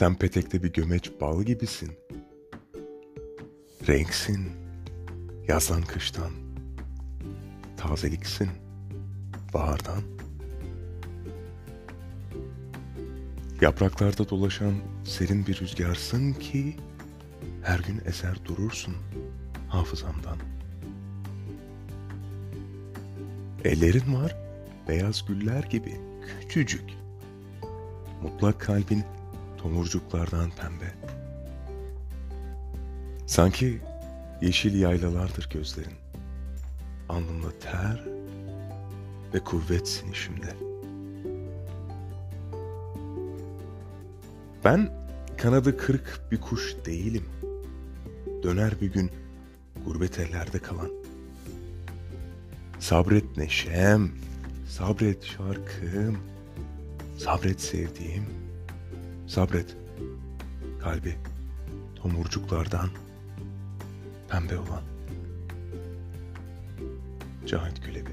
Sen petekte bir gömeç bal gibisin. Renksin, yazdan kıştan. Tazeliksin, bahardan. Yapraklarda dolaşan serin bir rüzgarsın ki her gün eser durursun hafızamdan. Ellerin var beyaz güller gibi küçücük. Mutlak kalbin tomurcuklardan pembe. Sanki yeşil yaylalardır gözlerin. Alnımda ter ve kuvvetsin işimde. Ben kanadı kırık bir kuş değilim. Döner bir gün gurbet ellerde kalan. Sabret neşem, sabret şarkım, sabret sevdiğim, sabret kalbi tomurcuklardan pembe olan. Cahit Gülebi